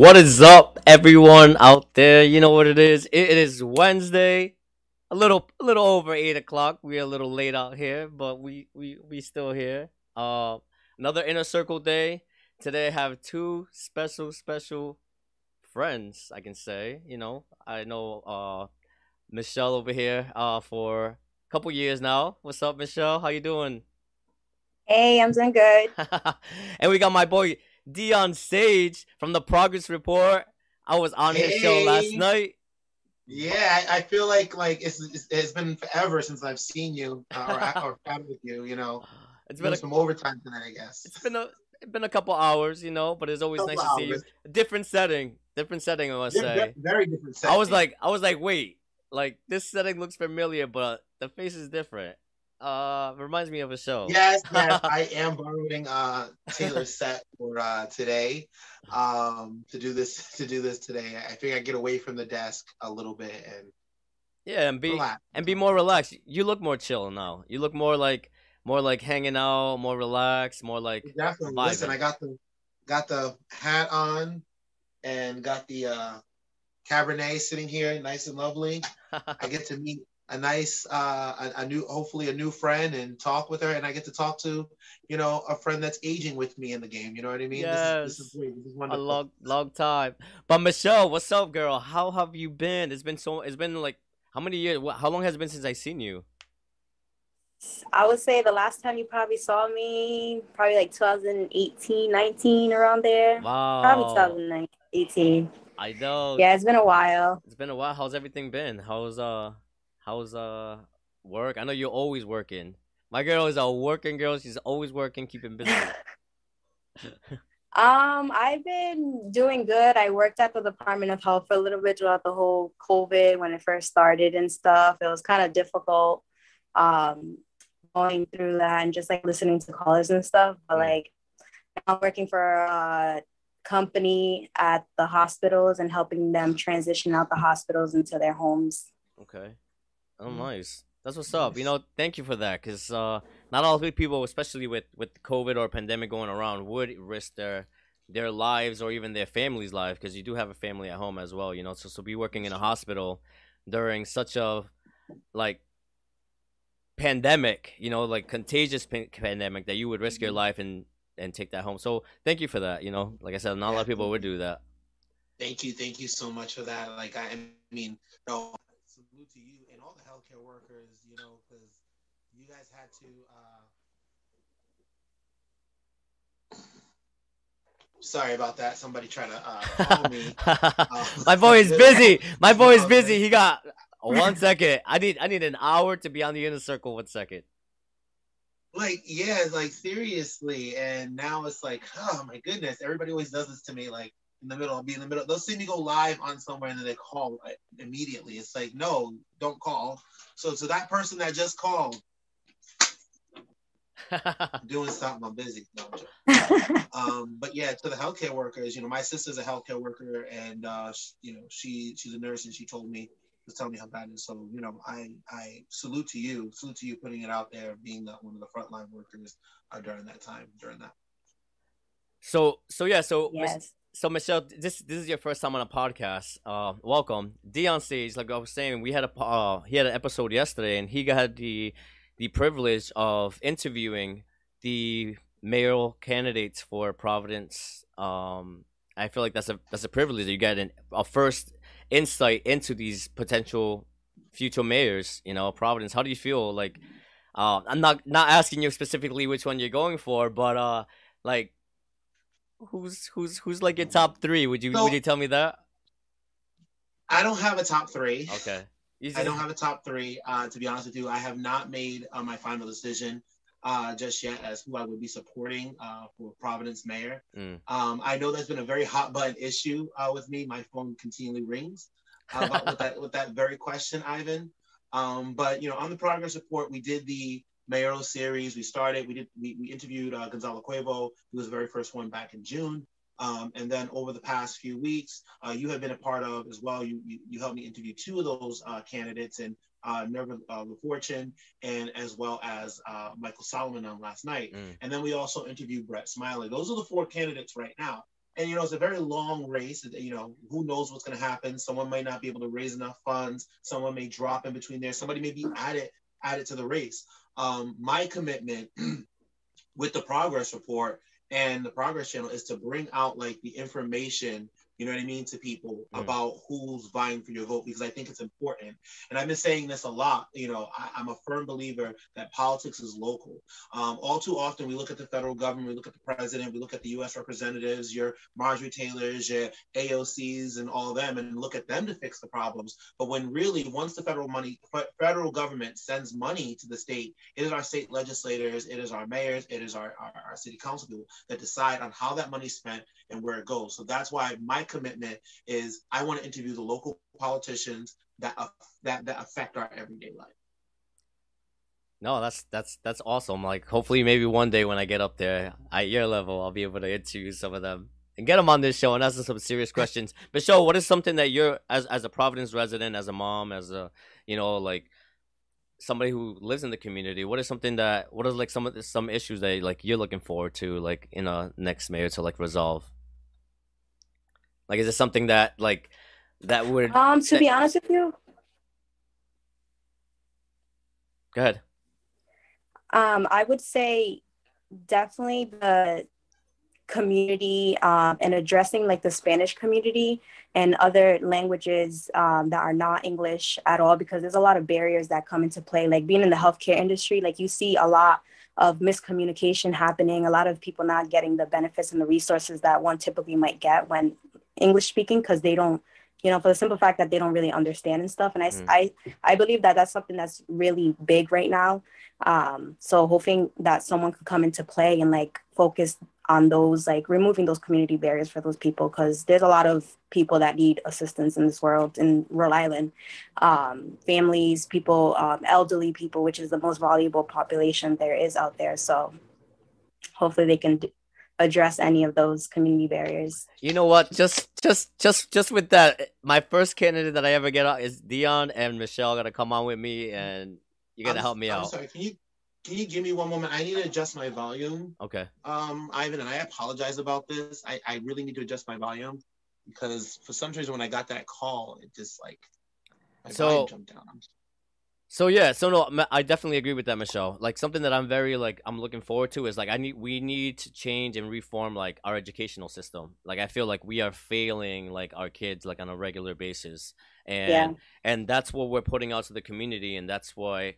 What is up, everyone out there? You know what it is. It is Wednesday, a little, a little over eight o'clock. We're a little late out here, but we, we, we still here. Uh, another inner circle day. Today, I have two special, special friends. I can say, you know, I know uh, Michelle over here uh for a couple years now. What's up, Michelle? How you doing? Hey, I'm doing good. and we got my boy Dion Sage from the Progress Report. I was on his show last night. Yeah, I, I, feel like like it's, it's, it's been forever since I've seen you uh, or or with you. You know, it's been a, some overtime tonight, I guess. It's been a it's been a couple hours, you know, but it's always nice hours. to see you. Different setting, different setting. I must say, very different. Setting. I was like, I was like, wait, like this setting looks familiar, but the face is different. Uh, reminds me of a show. Yes, yes, I am borrowing uh Taylor's set for uh today, um, to do this to do this today. I think I get away from the desk a little bit and yeah, and be relax. and be more relaxed. You look more chill now. You look more like more like hanging out, more relaxed, more like definitely. Vibing. Listen, I got the got the hat on and got the uh Cabernet sitting here, nice and lovely. I get to meet a nice uh, a, a, new hopefully a new friend and talk with her. And i get to talk to you know a friend that's aging with me in the game. You know what i mean? Yes. this, is, this is great. This is wonderful. a long long time. But michelle what's up girl? How have you been? It's been so it's been like how many years how long has it been since i seen you? I would say the last time you probably saw me probably like 2018 19 around there. Wow. probably 2018 i know. Yeah it's been a while. It's been a while. How's everything been? How's uh How's uh work? I know you're always working. My girl is a working girl. She's always working, keeping busy. um, I've been doing good. I worked at the Department of Health for a little bit throughout the whole COVID when it first started and stuff. It was kind of difficult um going through that and just like listening to callers and stuff. But mm. like I'm working for a company at the hospitals and helping them transition out the hospitals into their homes. Okay. Oh, mm-hmm. nice. That's what's up. You know, thank you for that, because uh, not all people, especially with with COVID or pandemic going around, would risk their their lives or even their family's life, because you do have a family at home as well. You know, so so be working in a hospital during such a like pandemic, you know, like contagious pandemic that you would risk your mm-hmm. life and and take that home. So thank you for that. You know, like I said, not a lot of people would do that. Thank you, thank you so much for that. Like I, I mean, no, salute to you healthcare workers, you know, because you guys had to. Uh... Sorry about that. Somebody trying to uh, call me. uh, My boy is busy. My boy is busy. He got one second. I need I need an hour to be on the inner circle. One second. Like yeah, like seriously, and now it's like, oh my goodness, everybody always does this to me. Like, in the middle. I'll be in the middle. They'll see me go live on somewhere and then they call immediately. It's like, no, don't call. So to that person that just called, doing something, I'm busy. No, I'm um, but yeah, to the healthcare workers, you know, my sister's a healthcare worker, and uh, she, you know, she she's a nurse, and she told me to tell me how bad it is. So you know, I I salute to you, salute to you putting it out there, being the, one of the frontline workers uh, during that time, during that. So so yeah, so yes so Michelle, this this is your first time on a podcast. Uh, welcome, Dion Sage. Like I was saying, we had a uh, he had an episode yesterday, and he got the the privilege of interviewing the mayoral candidates for Providence. Um, I feel like that's a that's a privilege that you get an, a first insight into these potential future mayors. You know, Providence. How do you feel? Like, uh, I'm not not asking you specifically which one you're going for, but uh, like who's who's who's like your top three? Would you so, would you tell me that? I don't have a top three. Okay. I don't have a top three. Uh, to be honest with you, I have not made uh, my final decision uh, just yet as who I would be supporting uh, for Providence mayor. Mm. Um, I know that's been a very hot button issue uh, with me. My phone continually rings uh, about with that with that very question, Ivan. Um, but you know, on the progress report, we did the mayoral series. We started, we did, we, we interviewed uh, Gonzalo Cuervo, who was the very first one back in June. Um, and then over the past few weeks, uh, you have been a part of as well. You, you, you helped me interview two of those uh, candidates and uh, Nirva uh, LaFortune and as well as uh, Michael Solomon on last night. Mm. And then we also interviewed Brett Smiley. Those are the four candidates right now. and you know it's a very long race. You know, who knows what's going to happen? Someone might not be able to raise enough funds. Someone may drop in between there. Somebody may be added added to the race. Um, my commitment with the progress report and the progress channel is to bring out like the information you know what I mean, to people mm. about who's vying for your vote because I think it's important. And I've been saying this a lot. You know, I, am a firm believer that politics is local. Um, all too often, we look at the federal government, we look at the president, we look at the U.S. representatives, your Marjorie Taylors, your AOCs, and all of them, and look at them to fix the problems. But when really, once the federal money, federal government sends money to the state, it is our state legislators, it is our mayors, it is our, our, our city council people that decide on how that money's spent and where it goes. So that's why my commitment is I want to interview the local politicians that uh, that that affect our everyday life. No, that's that's that's awesome. Like hopefully maybe one day when I get up there at your level, I'll be able to interview some of them and get them on this show and ask them some serious questions. Michelle, what is something that you're as as a Providence resident, as a mom, as a you know like somebody who lives in the community, what is something that what is like some of the, some issues that like you're looking forward to like in a next mayor to like resolve? Like, is it something that like that would? Um, to that... be honest with you. Go ahead. Um, I would say definitely the community um, and addressing like the Spanish community and other languages um, that are not English at all, because there's a lot of barriers that come into play. Like being in the healthcare industry, like you see a lot of miscommunication happening, a lot of people not getting the benefits and the resources that one typically might get when English speaking because they don't, you know, for the simple fact that they don't really understand and stuff. And I, mm. I, I believe that that's something that's really big right now. Um, so hoping that someone could come into play and like focus on those, like removing those community barriers for those people, because there's a lot of people that need assistance in this world in Rhode Island, um, families, people, um, elderly people, which is the most valuable population there is out there. So hopefully they can address any of those community barriers. You know what? Just just just just with that, my first candidate that I ever get out is Dion and Michelle gonna come on with me and you're gonna I'm, help me I'm out. Sorry, can you can you give me one moment? I need to adjust my volume. Okay. Um, Ivan, and I apologize about this. I, I really need to adjust my volume because for some reason when I got that call, it just like my so, volume jumped down. So yeah, so no, I definitely agree with that, Michelle. Like something that I'm very like I'm looking forward to is like I need we need to change and reform like our educational system. Like I feel like we are failing like our kids like on a regular basis, and yeah. and that's what we're putting out to the community, and that's why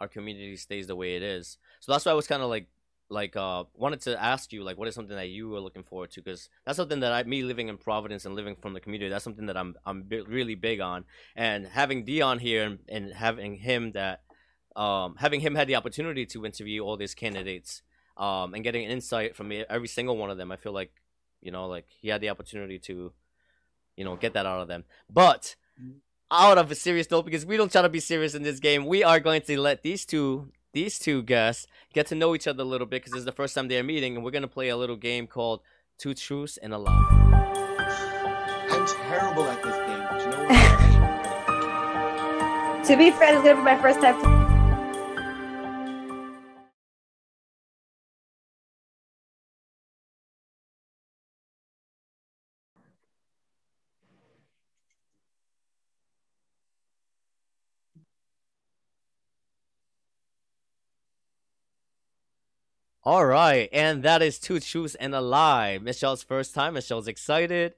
our community stays the way it is. So that's why I was kind of like like uh wanted to ask you like what is something that you were looking forward to? Because that's something that I me living in Providence and living from the community that's something that I'm I'm really big on. And having Dion here and, and having him that um having him had the opportunity to interview all these candidates um and getting an insight from every single one of them I feel like you know like he had the opportunity to you know get that out of them. But mm-hmm. out of a serious note because we don't try to be serious in this game we are going to let these two these two guests get to know each other a little bit because this is the first time they're meeting, and we're gonna play a little game called Two Truths and a Lie. I'm terrible at this game, but you know what? to be fair, this is gonna be my first time. All right, and that is two truths and a lie. Michelle's first time. Michelle's excited.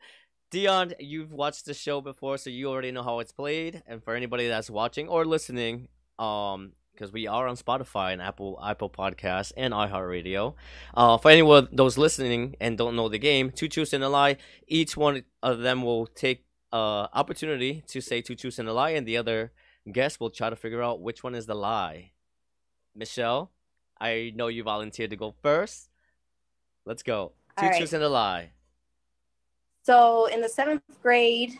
Dion, you've watched the show before, so you already know how it's played. And for anybody that's watching or listening, um, because we are on Spotify and Apple Apple Podcasts and iHeartRadio. Uh, for anyone those listening and don't know the game, two truths and a lie. Each one of them will take uh opportunity to say two truths and a lie, and the other guest will try to figure out which one is the lie. Michelle. I know you volunteered to go first. Let's go. Two truths and a lie. So in the seventh grade,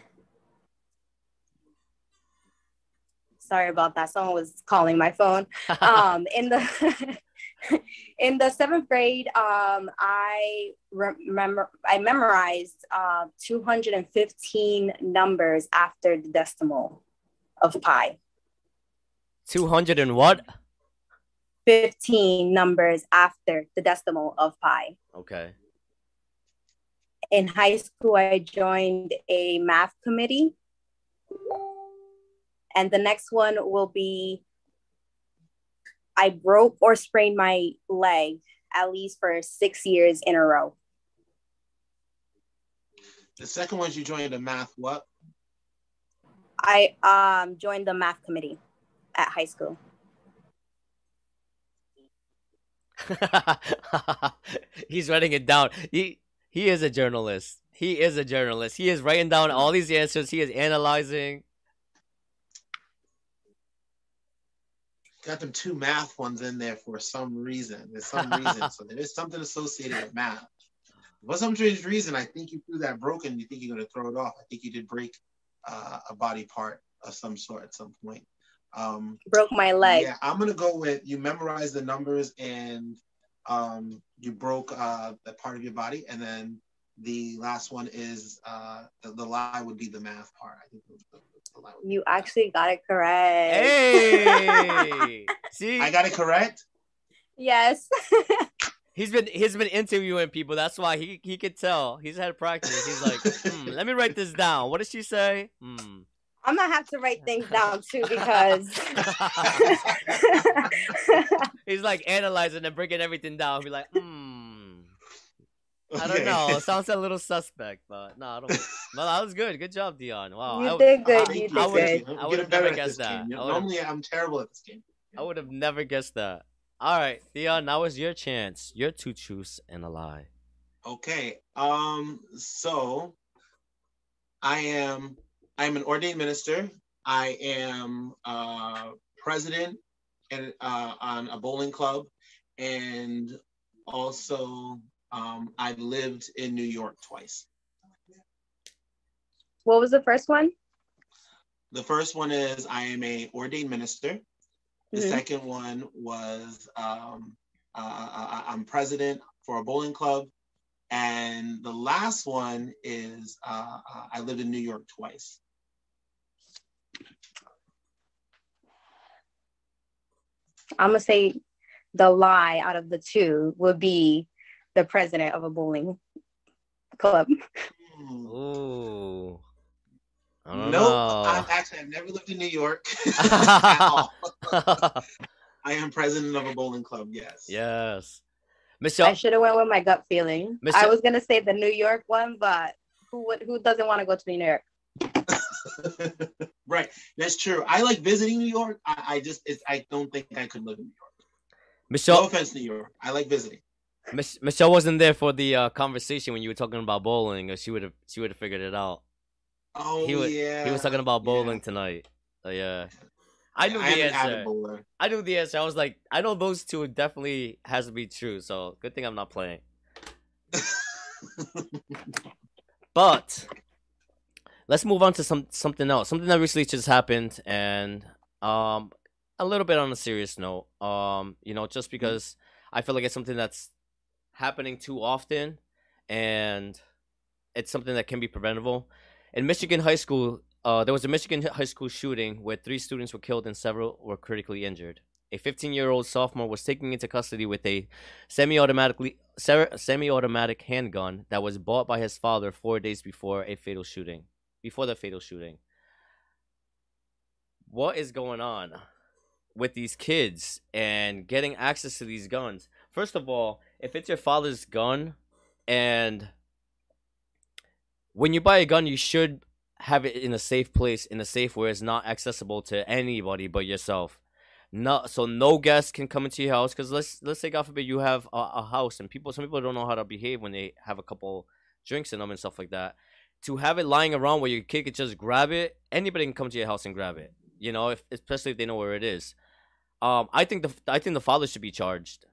sorry about that. Someone was calling my phone. um, in the in the seventh grade, um, I remember I memorized uh, 215 numbers after the decimal of pi. 200 and what? 15 numbers after the decimal of pi. Okay. in high school, I joined a math committee. And the next one will be I broke or sprained my leg at least for six years in a row. The second one you joined a math what? I um joined the math committee at high school. He's writing it down. He he is a journalist. He is a journalist. He is writing down all these answers. He is analyzing. Got them two math ones in there for some reason. There's some reason. so there is something associated with math. For some strange reason, I think you threw that broken. You think you're going to throw it off. I think you did break uh, a body part of some sort at some point. Um, Broke my leg. Yeah, I'm gonna go with you memorize the numbers and um, you broke uh, that part of your body, and then the last one is uh, the, the lie would be the math part. I think the, the, the you actually got it correct. Hey, see, I got it correct. Yes. he's been he's been interviewing people. That's why he he could tell. He's had practice. He's like, hmm, let me write this down. What did she say? Hmm. I'm gonna have to write things down too because he's like analyzing and breaking everything down. Be like, hmm. I don't know. Sounds a little suspect, but no, I don't. well, that was good. Good job, Dion. Wow, you I, did good. I, you did I good. I would have never guessed that. Normally, I'm terrible at this game. I would have never guessed that. All right, Dion. Now is your chance. Your two truths and a lie. Okay. Um. So, I am I'm an ordained minister. I am uh, president and uh, on a bowling club, and also um, I lived in New York twice. What was the first one? The first one is I am a ordained minister. The mm-hmm. second one was um, uh, uh, uh I'm president for a bowling club, and the last one is uh, uh I lived in New York twice. I'm gonna say the lie out of the two would be the president of a bowling club. Ooh. I nope. I've actually I've never lived in New York at all. I am president of a bowling club. Yes. Yes. Michelle. I should have went with my gut feeling. Michelle... I was gonna say the New York one, but who would who doesn't want to go to New York? right, that's true. I like visiting New York. I, I just, I don't think I could live in New York. Michelle, no offense, New York. I like visiting. Mich- Michelle wasn't there for the uh, conversation when you were talking about bowling, or she would have, she would have figured it out. Oh he was, yeah. He was talking about bowling yeah. tonight. So, yeah. I knew the answer. I knew the answer. I was like, I know those two definitely has to be true. So good thing I'm not playing. but let's move on to some something else. Something that recently just happened, and um, a little bit on a serious note. Um, you know, just because I feel like it's something that's happening too often, and it's something that can be preventable. In Michigan high school, uh, there was a Michigan high school shooting where three students were killed and several were critically injured. A 15-year-old sophomore was taken into custody with a semi-automatically semi-automatic handgun that was bought by his father four days before a fatal shooting before the fatal shooting. What is going on with these kids and getting access to these guns? First of all, if it's your father's gun and when you buy a gun, you should have it in a safe place, in a safe where it's not accessible to anybody but yourself. No, so no guests can come into your house because let's let's say God forbid you have a, a, house and people some people don't know how to behave when they have a couple drinks in them and stuff like that to have it lying around where your kid could just grab it, anybody can come to your house and grab it. You know, if, especially if they know where it is. Um, I think the I think the father should be charged.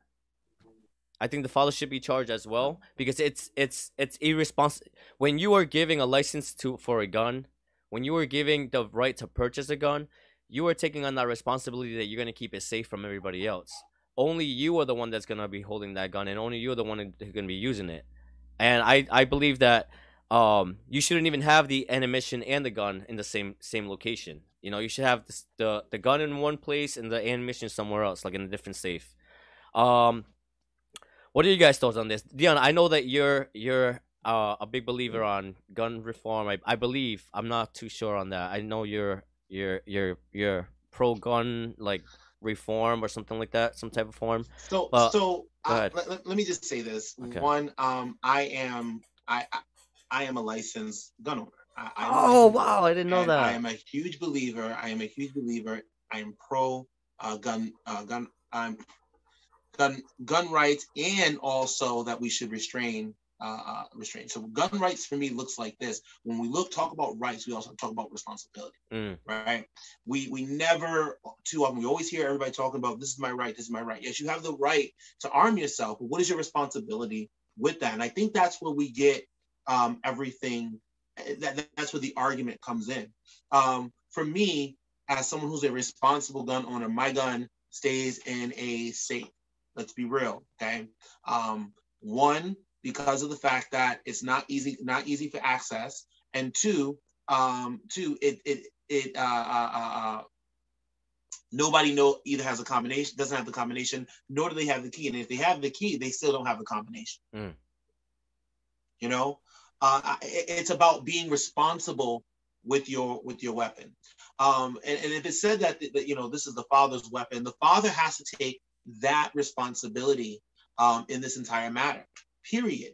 I think the father should be charged as well because it's it's it's irresponsible when you are giving a license to for a gun, when you are giving the right to purchase a gun, you are taking on that responsibility that you're gonna keep it safe from everybody else. Only you are the one that's gonna be holding that gun, and only you are the one who's gonna be using it. And I I believe that um, you shouldn't even have the animation and the gun in the same same location. You know, you should have the the, the gun in one place and the animation somewhere else, like in a different safe. Um, what are you guys' thoughts on this, Dion? I know that you're you're uh, a big believer on gun reform. I, I believe I'm not too sure on that. I know you're you're you're you're pro gun like reform or something like that, some type of form. So but, so uh, let, let, let, me just say this. Okay. One, um, I am I, I, I am a licensed gun owner. I, oh wow, I didn't know that. I am a huge believer. I am a huge believer. I am pro uh, gun uh, gun. I'm gun gun rights and also that we should restrain uh, uh, restraint. So gun rights for me looks like this. When we look talk about rights, we also talk about responsibility, mm. right? We we never too often we always hear everybody talking about this is my right, this is my right. Yes, you have the right to arm yourself, but what is your responsibility with that? And I think that's where we get um, everything. Eh, that, that's where the argument comes in. Um, for me, as someone who's a responsible gun owner, my gun stays in a safe. Let's be real, okay? Um, one, because of the fact that it's not easy not easy for access and two um two it it it uh, uh, uh, uh, nobody know either has a combination doesn't have the combination nor do they have the key and if they have the key they still don't have the combination mm. You know uh, it's about being responsible with your with your weapon um and, and if it said that, that you know this is the father's weapon the father has to take that responsibility um, in this entire matter period.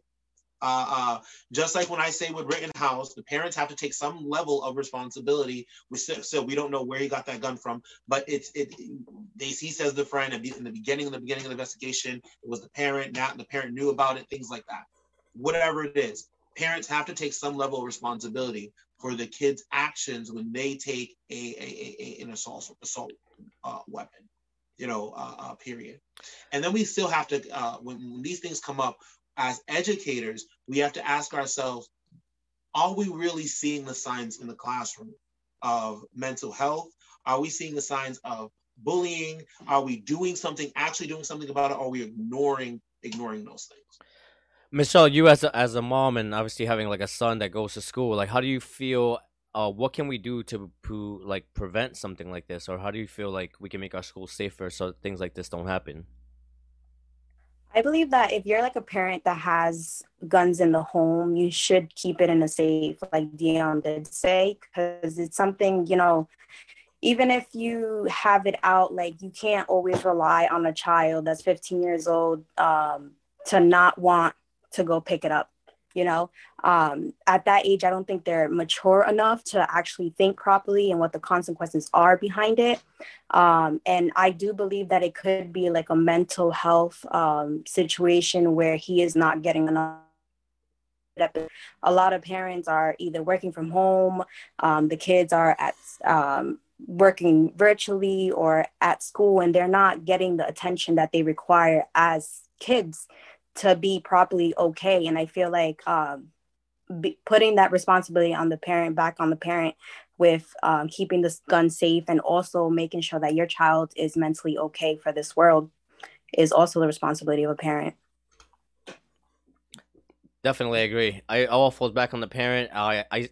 Uh, uh, just like when I say with Rittenhouse, the parents have to take some level of responsibility. We still, still we don't know where he got that gun from, but it's it. They, he says the friend in the beginning, in the beginning of the investigation, it was the parent. Now the parent knew about it. Things like that. Whatever it is, parents have to take some level of responsibility for the kids' actions when they take a, a, a an assault assault uh, weapon. You know, uh, uh, period. And then we still have to uh, when, when these things come up, as educators, we have to ask ourselves are we really seeing the signs in the classroom of mental health? Are we seeing the signs of bullying? Are we doing something, actually doing something about it? Or are we ignoring ignoring those things? Michelle, you as a, as a mom and obviously having like a son that goes to school, like how do you feel? Uh, what can we do to, like prevent something like this, or how do you feel like we can make our schools safer so things like this don't happen? I believe that if you're like a parent that has guns in the home, you should keep it in a safe, like Dion did say, because it's something, you know, even if you have it out, like you can't always rely on a child that's 15 years old um, to not want to go pick it up you know? Um, at that age i don't think they're mature enough to actually think properly and what the consequences are behind it. Um, and i do believe that it could be like a mental health um, situation where he is not getting enough a lot of parents are either working from home um, the kids are at um, working virtually or at school and they're not getting the attention that they require as kids to be properly okay. And I feel like um, putting that responsibility on the parent, back on the parent, with um, keeping this gun safe and also making sure that your child is mentally okay for this world is also the responsibility of a parent. Definitely agree. I all falls back on the parent. I, I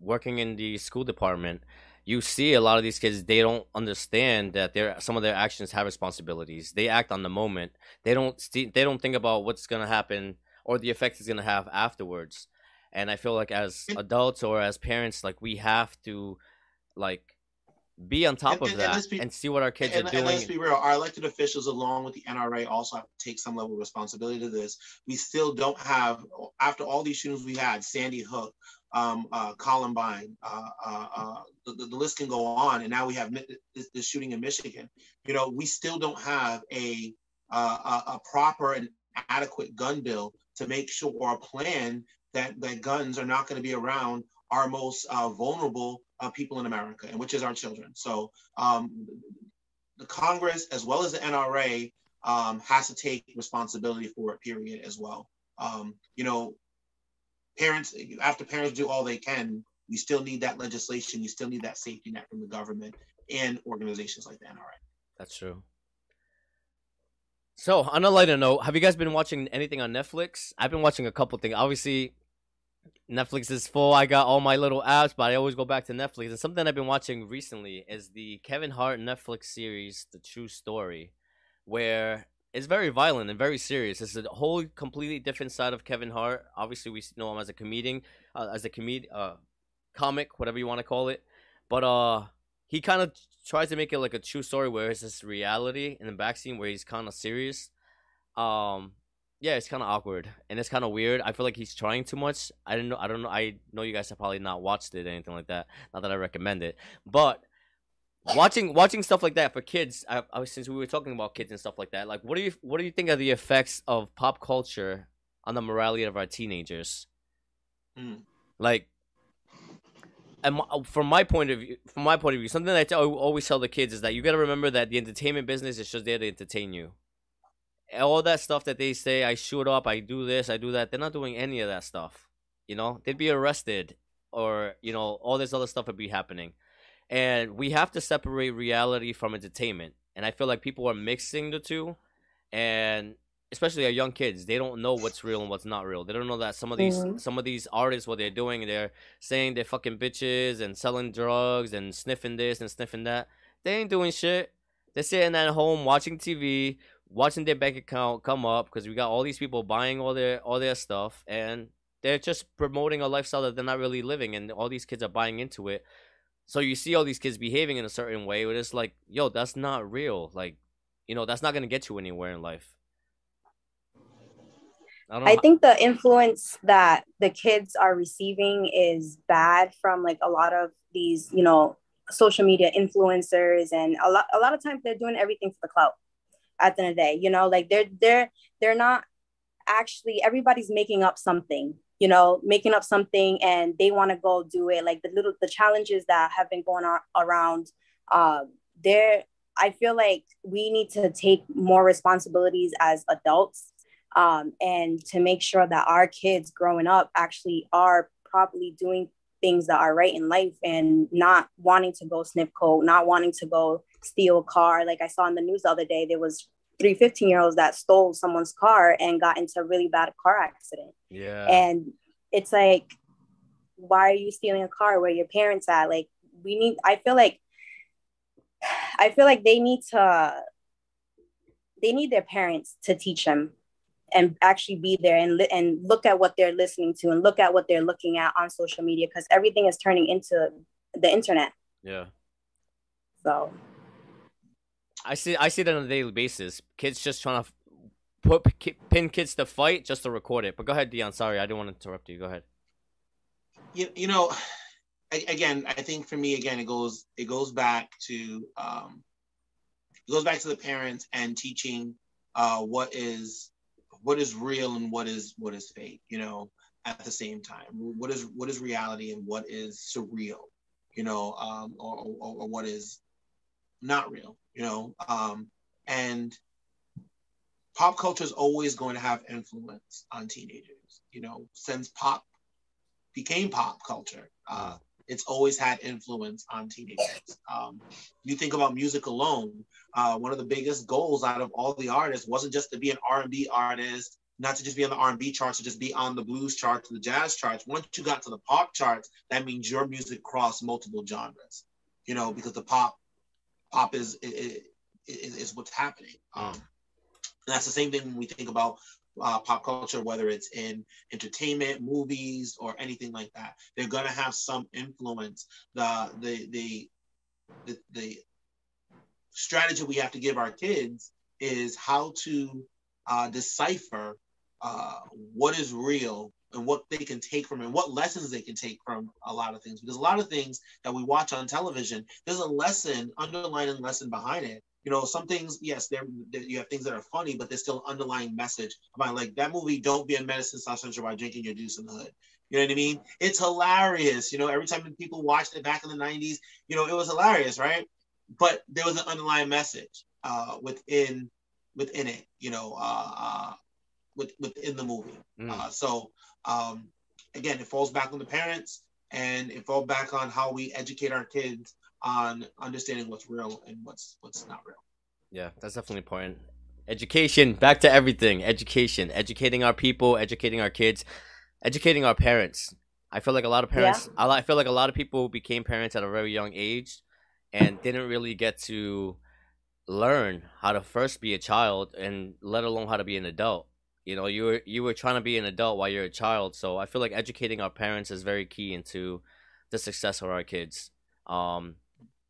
working in the school department you see a lot of these kids they don't understand that their some of their actions have responsibilities they act on the moment they don't st- they don't think about what's going to happen or the effects it's going to have afterwards and i feel like as adults or as parents like we have to like be on top and, of and, that and, be, and, see what our kids are doing. And let's be real, our elected officials, along with the NRA, also have to take some level of responsibility to this. We still don't have, after all these shootings we had, Sandy Hook, um, uh, Columbine. Uh, uh, uh, the, the, list can go on. And now we have this, this, shooting in Michigan. You know, we still don't have a, uh, a, proper and adequate gun bill to make sure or a plan that, that guns are not going to be around our most uh, vulnerable people in America, and which is our children. So um, the Congress, as well as the NRA, um, has to take responsibility for it. Period, as well. Um, you know, parents after parents do all they can we still need that legislation you still need that safety net from the government and organizations like the nra that's true. So on a lighter note have you guys been watching anything on netflix? I've been watching a couple things. Obviously netflix is full. I got all my little apps but i always go back to netflix. And something i've been watching recently is the kevin hart netflix series the true story where it's very violent and very serious. It's a whole completely different side of Kevin Hart. Obviously, we know him as a comedian, uh, as a comedian, uh, comic, whatever you want to call it. But uh, he kind of tries to make it like a true story where it's this reality in the back scene where he's kind of serious. Um, yeah, it's kind of awkward and it's kind of weird. I feel like he's trying too much. I don't know. I don't know. I know you guys have probably not watched it or anything like that. Not that I recommend it, but watching watching stuff like that for kids. I, I, since we were talking about kids and stuff like that, like what do you what do you think of the effects of pop culture on the morality of our teenagers? Mm. Like, and from my point of view, from my point of view, something that I always tell the kids is that you got to remember that the entertainment business is just there to entertain you. All that stuff that they say, I shoot up, I do this, I do that. They're not doing any of that stuff. You know, they'd be arrested, or you know, all this other stuff would be happening and we have to separate reality from entertainment. And i feel like people are mixing the two and especially our young kids they don't know what's real and what's not real. They don't know that some of these mm-hmm. some of these artists what they're doing they're saying they're fucking bitches and selling drugs and sniffing this and sniffing that. They ain't doing shit. They're sitting at home watching tv watching their bank account come up because we got all these people buying all their all their stuff and they're just promoting a lifestyle that they're not really living and all these kids are buying into it so you see all these kids behaving in a certain way, but it's like, yo, that's not real. Like, you know, that's not gonna get you anywhere in life. I, I think the influence that the kids are receiving is bad from like a lot of these, you know, social media influencers, and a lot a lot of times they're doing everything for the clout. At the end of the day, you know, like they're they're they're not actually everybody's making up something you know, making up something and they want to go do it. Like the little the challenges that have been going on around, uh, there. I feel like we need to take more responsibilities as adults um, and to make sure that our kids growing up actually are properly doing things that are right in life and not wanting to go snip coke, not wanting to go steal a car. Like I saw in the news the other day, there was three 15 year olds that stole someone's car and got into a really bad car accident. Yeah. And it's like, why are you stealing a car? Where your parents at? Like, we need, I feel like, I feel like they need to, they need their parents to teach them and actually be there and, li- and look at what they're listening to and look at what they're looking at on social media because everything is turning into the internet. Yeah. So I see I see that on a daily basis. Kids just trying to put pin kids to fight just to record it. But go ahead, Dion. Sorry, I didn't want to interrupt you. Go ahead. You, you know, again, I think for me, again, it goes it goes back to um, it goes back to the parents and teaching uh, what is what is real and what is what is fake. You know, at the same time, what is what is reality and what is surreal. You know, um, or, or, or what is not real you know, um, and pop culture is always going to have influence on teenagers. You know, since pop became pop culture, uh, it's always had influence on teenagers. Um, you think about music alone, uh, one of the biggest goals out of all the artists wasn't just to be an R&B artist, not to just be on the R&B charts, to just be on the blues charts, the jazz charts. Once you got to the pop charts, that means your music crossed multiple genres. You know, because the pop pop is is, is what's happening. Um, that's the same thing when we think about uh, pop culture, whether it's in entertainment, movies, or anything like that. They're gonna have some influence. The the the the, the strategy we have to give our kids is how to uh, decipher uh, what is real and what they can take from it, and what lessons they can take from a lot of things. Because a lot of things that we watch on television, there's a lesson, underlying lesson behind it. You know, some things, yes, there you have things that are funny, but there's still an underlying message about like that movie. Don't be a medicine South Central by drinking your juice in the hood. You know what I mean? It's hilarious. You know, every time people watched it back in the '90s, you know, it was hilarious, right? But there was an underlying message uh, within within it. You know, uh, uh, with, within the movie. Mm. Uh, so um, again, it falls back on the parents and it falls back on how we educate our kids on understanding what's real and what's what's not real. Yeah, that's definitely important. Education, back to everything. Education, educating our people, educating our kids, educating our parents. I feel like a lot of parents. Yeah. I feel like a lot of people became parents at a very young age, and didn't really get to learn how to first be a child and let alone how to be an adult. You know, you were you were trying to be an adult while you're a child, so I feel like educating our parents is very key into the success of our kids. Um,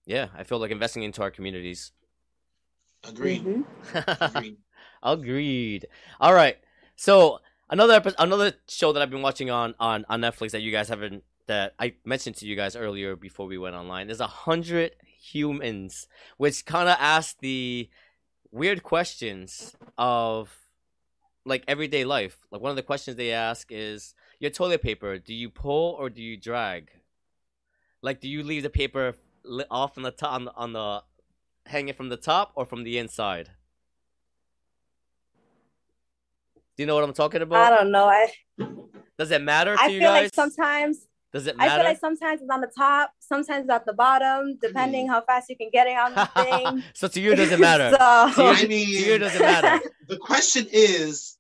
yeah, I feel like investing into our communities. Agreed. Mm-hmm. Agreed. Agreed. All right. So another another show that I've been watching on on on Netflix that you guys haven't that I mentioned to you guys earlier before we went online there's a hundred humans, which kind of asks the weird questions of like everyday life. Like one of the questions they ask is your toilet paper, do you pull or do you drag? Like do you leave the paper off on the top on the, on the hanging from the top or from the inside? Do you know what I'm talking about? I don't know. I Does it matter to I you feel like sometimes does it matter? I feel like sometimes it's on the top, sometimes it's at the bottom, hmm. depending how fast you can get it on the thing. so to you, it doesn't matter. so, to you, I mean, to you, it doesn't matter. The question is,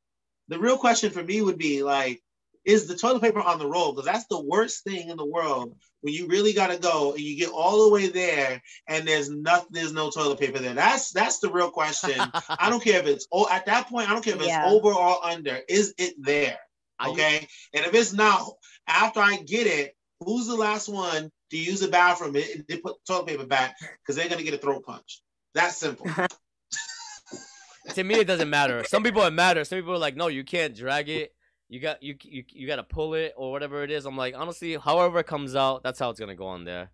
the real question for me would be like, is the toilet paper on the roll? Because that's the worst thing in the world when you really gotta go and you get all the way there and there's nothing, there's no toilet paper there. That's that's the real question. I don't care if it's oh at that point, I don't care if yeah. it's over or under. Is it there? Okay. and if it's not, after I get it, who's the last one to use the bathroom and they put toilet paper back because they're gonna get a throat punch. That's simple. to me, it doesn't matter. Some people it matters. Some people are like, no, you can't drag it. You got you you you got to pull it or whatever it is. I'm like, honestly, however it comes out, that's how it's gonna go on there.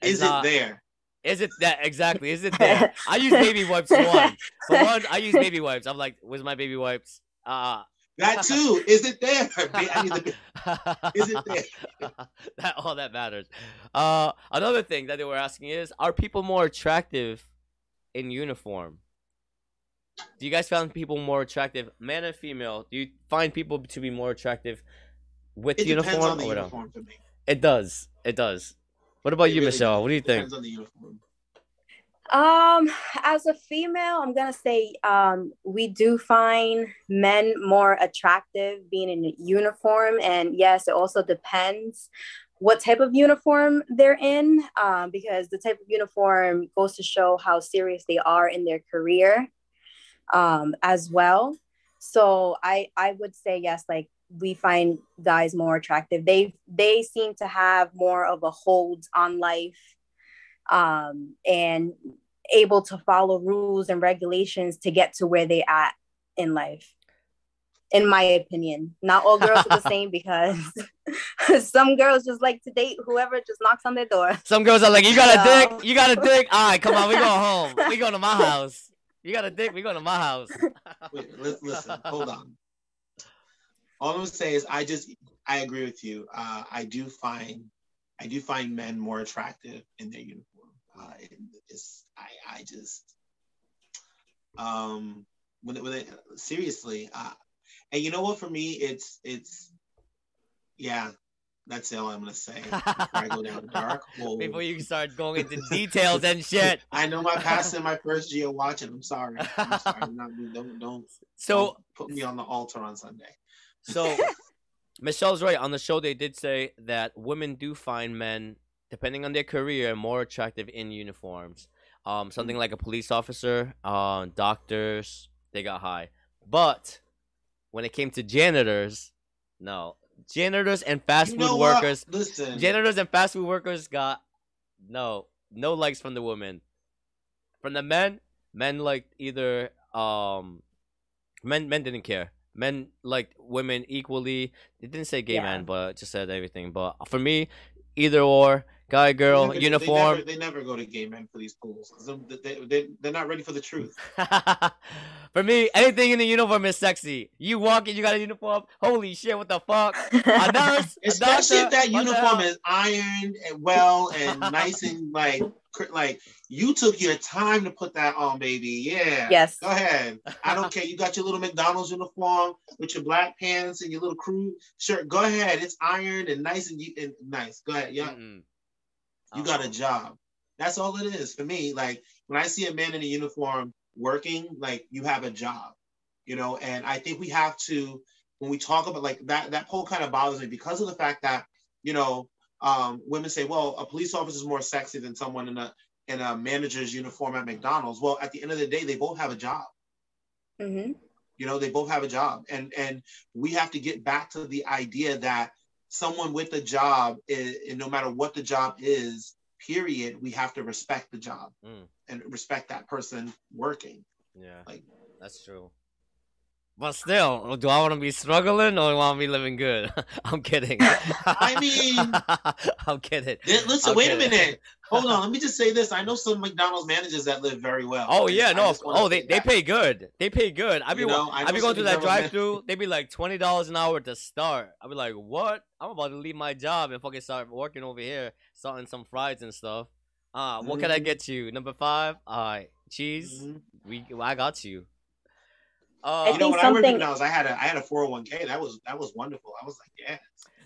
It's is not, it there? Is it that exactly? Is it there? I use baby wipes for one. For one, I use baby wipes. I'm like, where's my baby wipes? Uh that too. Is it there? I need the, is it there? that all that matters. Uh, another thing that they were asking is: Are people more attractive in uniform? Do you guys find people more attractive, man and female? Do you find people to be more attractive with it uniform? or uniform for me. It does. It does. What about it you, really Michelle? What do you think? Um, as a female, I'm gonna say um, we do find men more attractive being in a uniform, and yes, it also depends what type of uniform they're in, um, because the type of uniform goes to show how serious they are in their career, um, as well. So I I would say yes, like we find guys more attractive. They they seem to have more of a hold on life um, and able to follow rules and regulations to get to where they at in life in my opinion. Not all girls are the same because some girls just like to date whoever just knocks on their door. Some girls are like you got a so... dick you got a dick? All right come on we go home. We go to my house. You got a dick we go to my house. Wait, listen hold on. All i'm gonna say is i just i agree with you. Uh, i do find i do find men more attractive in their uniform uh, it's I I just um when it, when it, seriously uh, and you know what for me it's it's yeah that's all I'm gonna say before I go down dark hole. Before you start going into details and shit. I know my past and my first year watching. I'm sorry. I'm sorry. I'm not, don't don't so don't put me on the altar on Sunday. So Michelle's right. On the show, they did say that women do find men depending on their career, more attractive in uniforms. Um, something mm. like a police officer, uh, doctors, they got high. But when it came to janitors, no. Janitors and fast you food workers. Listen. Janitors and fast food workers got no, no likes from the women. From the men, men liked either um, men men didn't care. Men liked women equally. It didn't say gay yeah. man, but just said everything. But for me, either or guy girl they, uniform. They never, they never, go to gay men for these pools they, they, they're not ready for the truth. for me, anything in the uniform is sexy. You walk in, you got a uniform. Holy shit! What the fuck? A nurse, especially if that uniform is ironed and well and nice and like like you took your time to put that on, baby. Yeah. Yes. Go ahead. I don't care. You got your little McDonald's uniform with your black pants and your little crew shirt. Go ahead. It's ironed and nice and, and nice. Go ahead. Yeah. Mm-hmm. You got a uh-huh. job. That's all it is for me. Like when I see a man in a uniform working, like you have a job, you know. And I think we have to, when we talk about like that, that poll kind of bothers me because of the fact that, you know, um, women say, well, a police officer is more sexy than someone in a in a manager's uniform at McDonald's. Well, at the end of the day, they both have a job. Mm-hmm. You know, they both have a job, and and we have to get back to the idea that someone with a job, and no matter what the job is, period, we have to respect the job mm. and respect that person working. Yeah, like that's true. But still, do I want to be struggling or do I want to be living good? I'm kidding. I mean, I'm kidding. Listen, I'm wait kidding. a minute. Hold on. Let me just say this. I know some McDonald's managers that live very well. Oh yeah, no. Oh, they, they pay good. They pay good. I be you know, I, I be going through that drive-through. They be like twenty dollars an hour to start. I be like, what? I'm about to leave my job and fucking start working over here, starting some fries and stuff. Uh, what mm-hmm. can I mm-hmm. get you? Number five. All right, cheese. Mm-hmm. We, I got you. Uh, you know, when something... I worked at I had a I had a 401k. That was that was wonderful. I was like, yeah.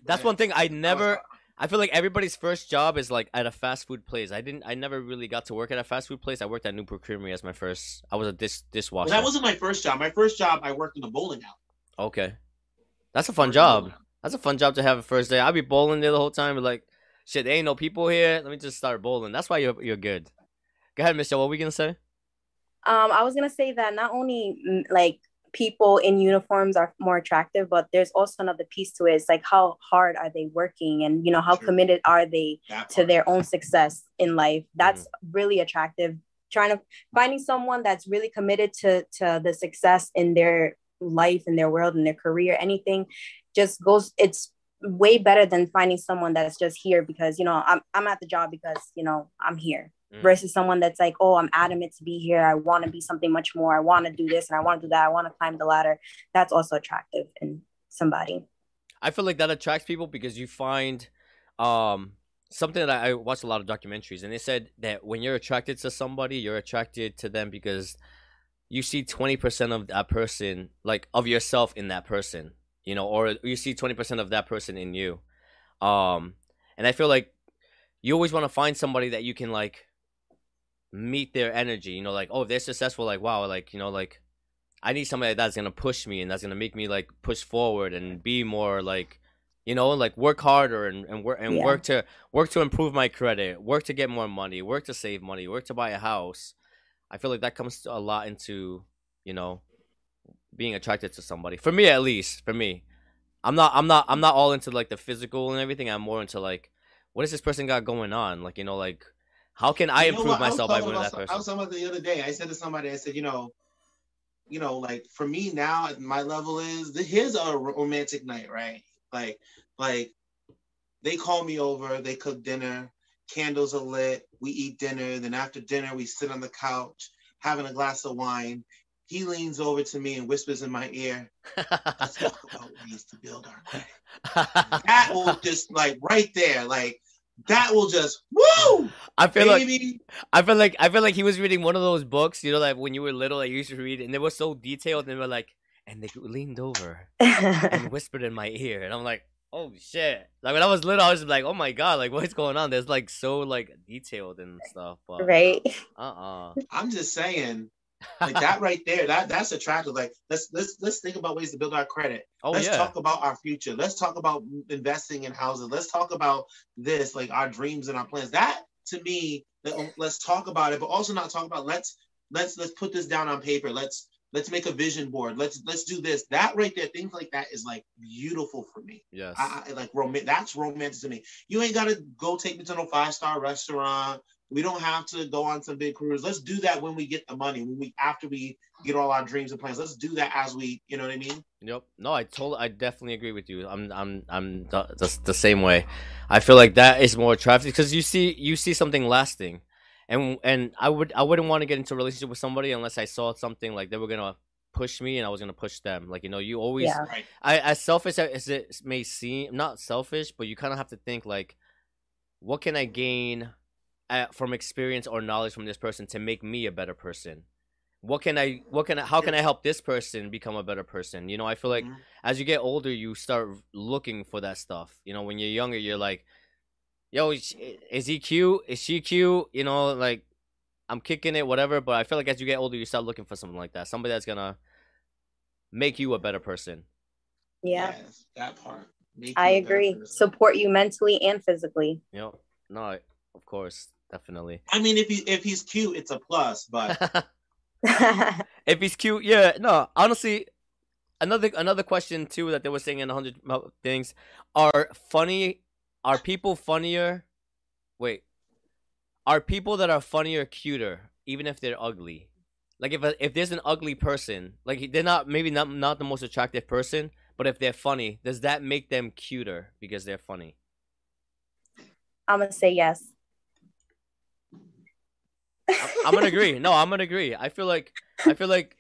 That's one thing I never. I feel like everybody's first job is like at a fast food place. I didn't. I never really got to work at a fast food place. I worked at Newport Creamery as my first. I was a dish dishwasher. Well, that wasn't my first job. My first job, I worked in a bowling alley. Okay, that's a fun job. That's a fun job to have a first day. I'd be bowling there the whole time. But like, shit, there ain't no people here. Let me just start bowling. That's why you're you're good. Go ahead, Michelle. What were we gonna say? Um, I was gonna say that not only mm, like people in uniforms are more attractive but there's also another piece to it. It's like how hard are they working? And you know how committed are they to their own success in life? That's mm-hmm. really attractive. Trying to finding someone that's really committed to to the success in their life in their world in their career anything just goes it's way better than finding someone that's just here because you know I'm, I'm at the job because you know i'm here mm. versus someone that's like, oh, I'm adamant to be here. I want to be something much more. I want to do this and I want to do that. I want to climb the ladder. That's also attractive in somebody. I feel like that attracts people because you find um something that I, I watched a lot of documentaries and they said that when you're attracted to somebody, you're attracted to them because you see 20% of that person, like of yourself in that person, you know, or you see 20% of that person in you. Um, and I feel like you always want to find somebody that you can like meet their energy. You know, like oh, if they're successful, like wow, like you know, like I need somebody that's gonna push me and that's gonna make me like push forward and be more like you know like work harder and, and work and yeah. work to work to improve my credit work to get more money work to save money work to buy a house i feel like that comes a lot into you know being attracted to somebody for me at least for me i'm not i'm not i'm not all into like the physical and everything i'm more into like what does this person got going on like you know like how can I you improve myself I by winning that person? I was talking about the other day. I said to somebody, I said, you know, you know, like for me now, my level is here's a romantic night, right? Like, like they call me over, they cook dinner, candles are lit, we eat dinner. Then after dinner, we sit on the couch having a glass of wine. He leans over to me and whispers in my ear, "Let's talk about ways to build our credit." that will just like right there, like that will just woo. I feel baby. like I feel like I feel like he was reading one of those books, you know, like when you were little, I used to read, and they were so detailed, and they were like, and they leaned over and whispered in my ear, and I'm like, oh shit! Like when I was little, I was like, oh my god, like what's going on? There's like so like detailed and stuff, but, right? Uh uh-uh. uh. I'm just saying, like that right there, that that's attractive. Like let's let's let's think about ways to build our credit. Oh, let's yeah. talk about our future. Let's talk about investing in houses. Let's talk about this, like our dreams and our plans. That to me, let's talk about it, but also not talk about let's let's let's put this down on paper. Let's let's make a vision board. Let's let's do this. That right there, things like that is like beautiful for me. Yes, I, I like romantic. That's romantic to me. You ain't gotta go take me to no five star restaurant. We don't have to go on some big cruise. Let's do that when we get the money. When we after we get all our dreams and plans. Let's do that as we, you know what I mean? Yep. No, I totally, I definitely agree with you. I'm, I'm, I'm the, the, the same way. I feel like that is more attractive because you see, you see something lasting, and and I would, I wouldn't want to get into a relationship with somebody unless I saw something like they were gonna push me and I was gonna push them. Like you know, you always, yeah. I as selfish as it may seem, not selfish, but you kind of have to think like, what can I gain at, from experience or knowledge from this person to make me a better person? What can i what can I, how can i help this person become a better person? You know i feel like mm-hmm. as you get older you start looking for that stuff. You know when you're younger you're like yo is, is he cute? Is she cute? You know like i'm kicking it whatever. But i feel like as you get older you start looking for something like that somebody that's gonna make you a better person. Yeah. Yes, that part. I agree. support you mentally and physically. Yep. No of course definitely. I mean, if he if he's cute, it's a plus. But if he's cute, yeah. No, honestly, another another question too that they were saying in a hundred things are funny. Are people funnier? Wait, are people that are funnier cuter even if they're ugly? Like if a, if there's an ugly person, like they're not maybe not not the most attractive person, but if they're funny, does that make them cuter because they're funny? I'm gonna say yes. I'm gonna agree. No, I'm gonna agree. I feel like I feel like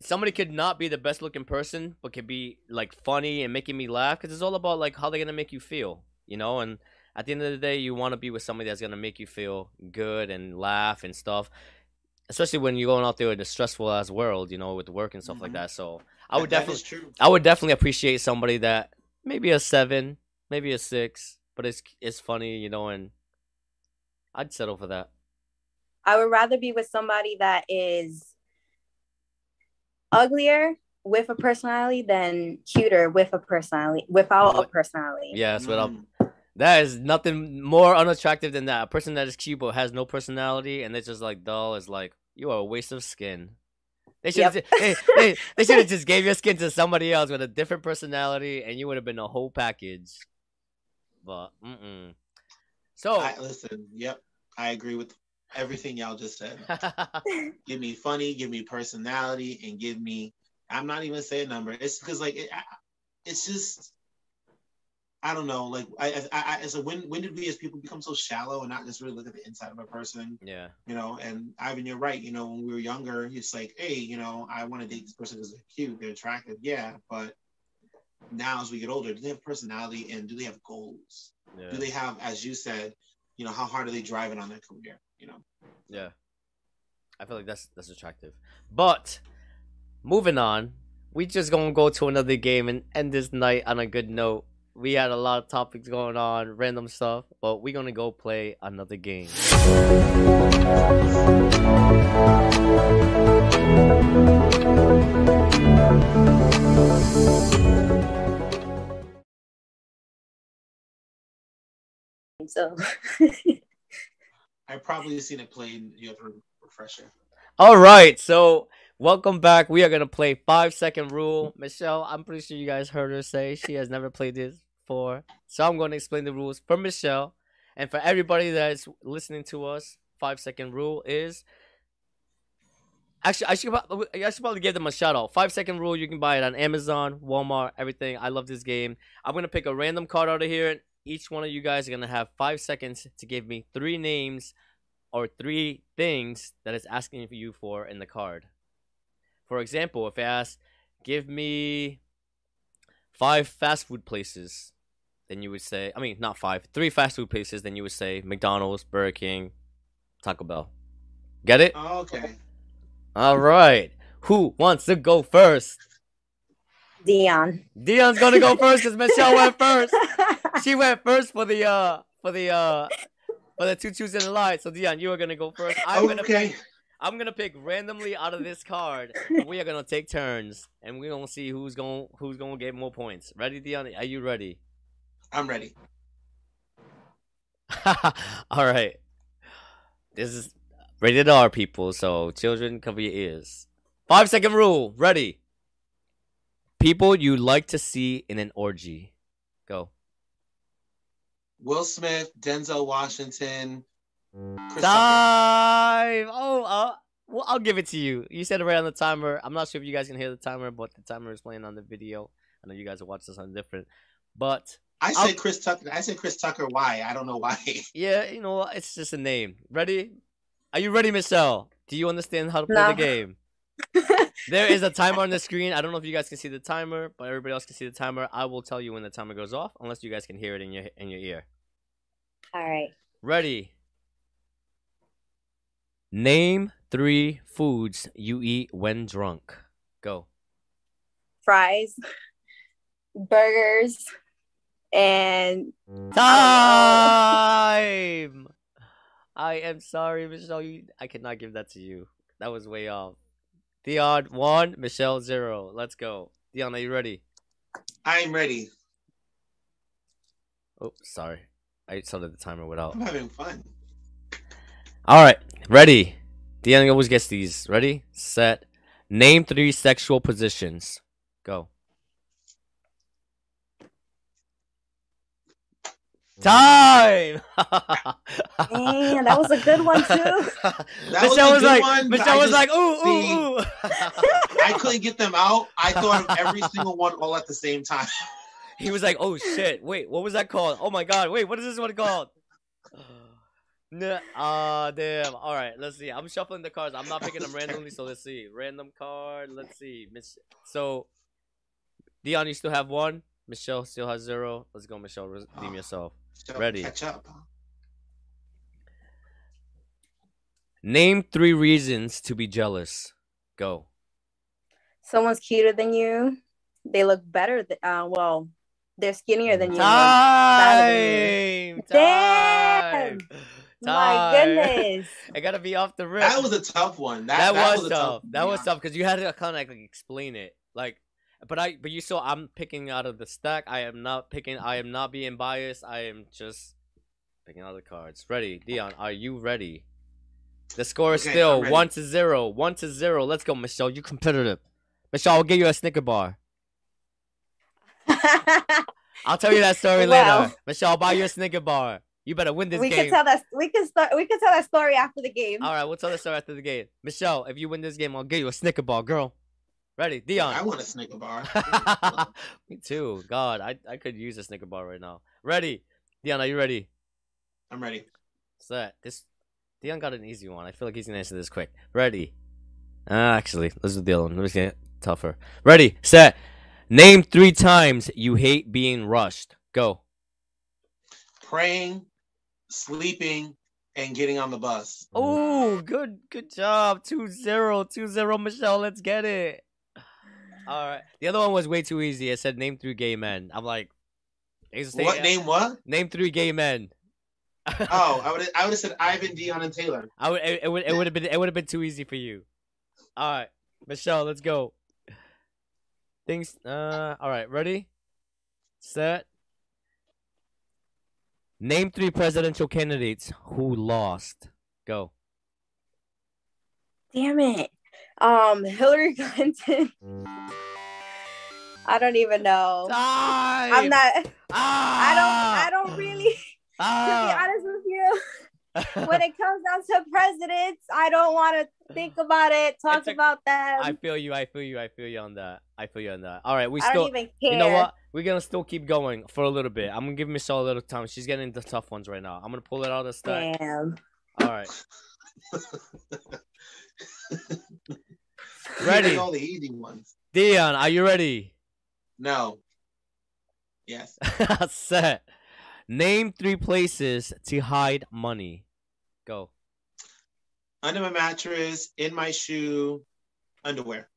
somebody could not be the best looking person, but could be like funny and making me laugh because it's all about like how they're gonna make you feel, you know. And at the end of the day, you want to be with somebody that's gonna make you feel good and laugh and stuff. Especially when you're going out there in a stressful ass world, you know, with work and stuff mm-hmm. like that. So I would definitely, I would definitely appreciate somebody that maybe a seven, maybe a six, but it's it's funny, you know, and I'd settle for that. I would rather be with somebody that is uglier with a personality than cuter with a personality without a personality. Yes, without mm. that is nothing more unattractive than that. A person that is cute but has no personality and it's just like dull is like you are a waste of skin. They should yep. they, they, they should have just gave your skin to somebody else with a different personality and you would have been a whole package. But mm So I, listen, yep, I agree with everything y'all just said. give me funny, give me personality, and give me. I'm not even saying number. It's because like it, it's just. I don't know. Like I, I, I, so when when did we as people become so shallow and not just really look at the inside of a person? Yeah. You know, and Ivan, you're right. You know, when we were younger, it's like, hey, you know, I want to date this person because they're cute, they're attractive. Yeah, but now as we get older, do they have personality and do they have goals? Yeah. Do they have, as you said, you know, how hard are they driving on their career? You know. Yeah. I feel like that's that's attractive. But moving on, we just gonna go to another game and end this night on a good note. We had a lot of topics going on, random stuff, but we're gonna go play another game. So I probably seen it played. You have a refresher. All right, so welcome back. We are gonna play five second rule. Michelle, I'm pretty sure you guys heard her say she has never played this before, so I'm to explain the rules for Michelle and for everybody that's listening to us. Five second rule is Actually, I should I should probably give them a shout out. Five second rule. You can buy it on Amazon, Walmart, everything. I love this game. I'm gonna pick a random card out of here, each one of you guys are going to have five seconds to give me three names or three things that it's asking you for in the card. For example, if I ask, give me five fast food places, then you would say, I mean, not five, three fast food places, then you would say McDonald's, Burger King, Taco Bell. Get it? Oh, okay. All right. Who wants to go first? Dion. Dion's gonna go first because Michelle went first. She went first for the uh for the uh for the two twos in the line. So Dion, you are gonna go first. I'm okay. gonna pick, I'm gonna pick randomly out of this card. we are gonna take turns, and we're gonna see who's gonna who's gonna get more points. Ready, Dion? Are you ready? I'm ready. All right. This is rated R, people. So children, cover your ears. Five second rule. Ready. People you like to see in an orgy. Go. Will Smith, Denzel Washington. Chris Time. Oh, uh, well, I'll give it to you. You said it right on the timer. I'm not sure if you guys can hear the timer, but the timer is playing on the video. I know you guys are watching something different, but I said Chris Tucker. I said Chris Tucker. Why? I don't know why. yeah, you know, it's just a name. Ready? Are you ready, Michelle? Do you understand how to play no. the game? There is a timer on the screen. I don't know if you guys can see the timer, but everybody else can see the timer. I will tell you when the timer goes off, unless you guys can hear it in your in your ear. All right. Ready. Name three foods you eat when drunk. Go. Fries, burgers, and time. I am sorry, Michelle. You, I cannot give that to you. That was way off. Dion one, Michelle zero. Let's go. Dion, are you ready? I am ready. Oh, sorry. I started the timer without. I'm having fun. All right, ready. Dion always gets these. Ready, set. Name three sexual positions. Go. Time. Man, that was a good one too. Michelle was, was like, one, Michelle was like, ooh, see, ooh, ooh. I couldn't get them out. I thought of every single one all at the same time. He was like, oh shit, wait, what was that called? Oh my god, wait, what is this one called? Nah, ah, damn. All right, let's see. I'm shuffling the cards. I'm not picking them randomly, so let's see. Random card. Let's see. Miss. So, Dion, you still have one. Michelle still has zero. Let's go, Michelle. Redeem yourself. Ready. Catch up. Name three reasons to be jealous. Go. Someone's cuter than you. They look better. Th- uh, well, they're skinnier than you. Time. Time. Damn. My goodness. I gotta be off the rip. That was a tough one. That, that, that was, was, tough. tough. That was tough because you had to kind of like explain it. Like, but I, but you saw I'm picking out of the stack. I am not picking. I am not being biased. I am just picking out the cards. Ready, Dion? Are you ready? The score is Okay, still one to zero. One to zero. Let's go, Michelle. You competitive. Michelle, I'll give you a Snicker bar. I'll tell you that story Wow. later. Michelle, I'll buy you a Snicker bar. You better win this we game. can tell that. We can start. We can tell that story after the game. All right, we'll tell the story after the game. Michelle, if you win this game, I'll give you a Snicker bar, girl. Ready, Dion. I want a Snicker bar. Me too. God, I, I could use a Snicker bar right now. Ready, Dion? Are you ready? I'm ready. Set. This Dion got an easy one. I feel like he's gonna answer this quick. Ready? Uh, actually, let's do the other one. Let me get tougher. Ready, set. Name three times you hate being rushed. Go. Praying, sleeping, and getting on the bus. Oh, good, good job. 2-0, 2-0, Michelle. Let's get it. All right. The other one was way too easy. It said name three gay men. I'm like, they used What name? What? Name three gay men. Oh, I would I would have said Ivan, Dion, and Taylor. I would. It, it would. It would have been. It would have been too easy for you. All right, Michelle. Let's go. Things. Uh. All right. Ready. Set. Name three presidential candidates who lost. Go. Damn it. Um, Hillary Clinton. I don't even know. Time. I'm not. Ah, I don't. I don't really. To be Ah. honest with you, when it comes down to presidents, I don't want to think about it, talk a- about them. I feel you. I feel you. I feel you on that. I feel you on that. All right. We I still. don't even care. You know what? We're gonna still keep going for a little bit. I'm gonna give Michelle a little time. She's getting the tough ones right now. I'm gonna pull it out of the stack. Damn. All right. Ready. All the easy ones. Dion, are you ready? No. Yes. Set. Name three places to hide money. Go. Under my mattress, in my shoe, underwear.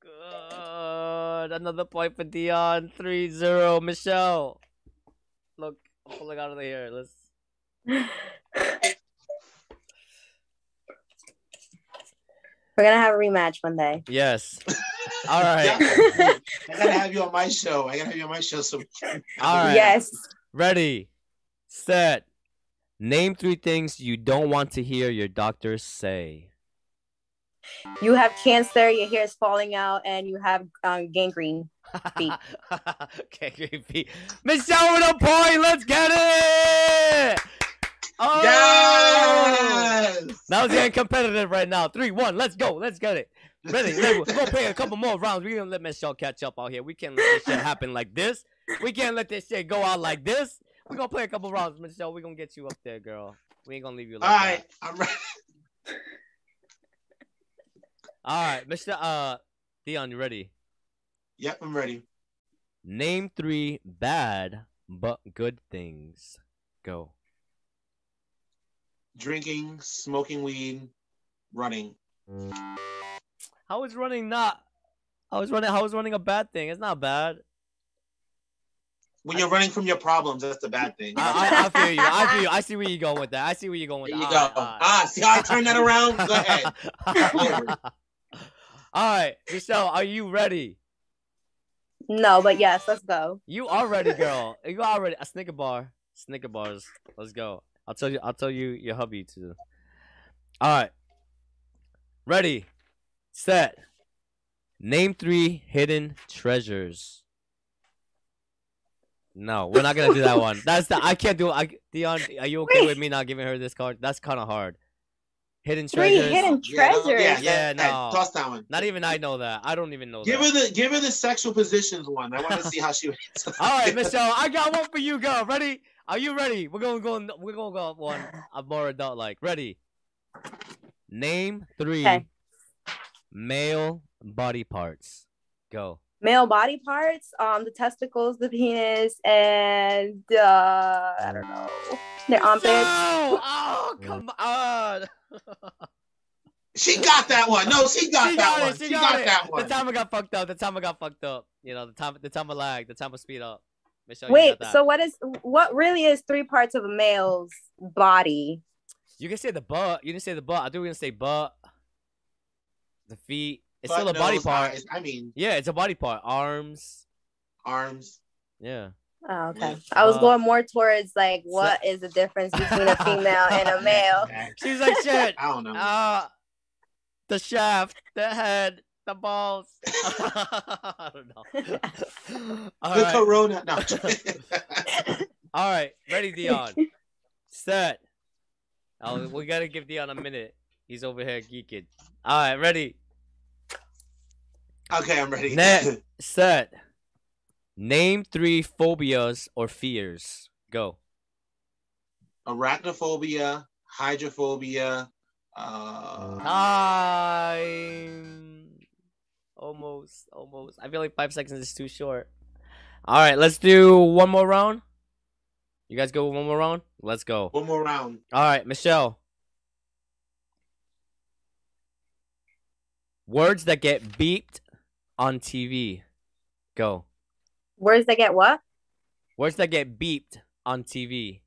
Good. Another point for Dion. 3-0. Michelle. Look, I'm pulling out of the here. Let's. We're gonna have a rematch one day. Yes. All right. Yeah. I gotta have you on my show. I gotta have you on my show. So All right. Yes. Ready. Set. Name three things you don't want to hear your doctors say. You have cancer, your hair is falling out, and you have um, gangrene. Feet. okay, great feet. Michelle with a point. Let's get it. Oh, yes. That was getting competitive right now. Three, one. Let's go. Let's get it. Ready? We're gonna play a couple more rounds. We're gonna let Michelle catch up out here. We can't let this shit happen like this. We can't let this shit go out like this. We're gonna play a couple rounds, Michelle. We're gonna get you up there, girl. We ain't gonna leave you like All that. I'm ready. All right, Mr. Uh, Dion, you ready? Yep, I'm ready. Name three bad but good things. Go. Drinking, smoking weed, running. How is running not? How is running? How is running a bad thing? It's not bad. When you're running from your problems, that's the bad thing. I, I, I feel you. I feel you. I see where you're going with that. I see where you're going with that. You that. go. All right, Ah, see how I turned that around? Go ahead. all right. All right, Michelle, are you ready? No, but yes, let's go. You already, girl. You already a Snicker bar. Snicker bars. Let's go. I'll tell you. I'll tell you your hubby to. All right. Ready, set. Name three hidden treasures. No, we're not gonna do that one. That's the I can't do. I Dion, are you okay Wait. with me not giving her this card? That's kind of hard. Hidden Three treasures. hidden Yeah, no, treasures. yeah, Yeah, that- no. Toss that one. Not even I know that. I don't even know Give that. her the give her the sexual positions one. I want to see how she. All right, Michelle, I got one for you, girl. Ready? Are you ready? We're gonna go. We're gonna go one. I'm more adult like. Ready? Name three Okay. male body parts. Go. Male body parts, um, the testicles, the penis, and uh, I don't know, their armpits. No! Oh, come on. She got that one. No, she got She that got one. it. She She got got it. that one. The timer got fucked up. The timer got fucked up. You know, the time, the time of lag, the time of speed up. Michelle, Wait, so what is what really is three parts of a male's body? you can say the butt. You didn't say the butt. I think we're gonna say butt. The feet. It's Butt, still a body part. eyes, I mean, Yeah, it's a body part. Arms. arms. Yeah. Oh, okay. I was Uh, going more towards like what is the difference between a female and a male? She's like shit. I don't know. Uh the shaft, the head, the balls. I don't know. All the right. corona. No. All right. Ready, Dion. Set. Oh, we gotta give Dion a minute. He's over here geeking. All right, ready. okay, I'm ready. Net. Set. Name three phobias or fears. Go. Arachnophobia, hydrophobia. Uh, Time. Almost, almost. I feel like five seconds is too short. All right, let's do one more round. You guys go one more round. Let's go. one more round. All right, Michelle. Words that get beeped on TV. Go. Words that get what? Words that get beeped on TV.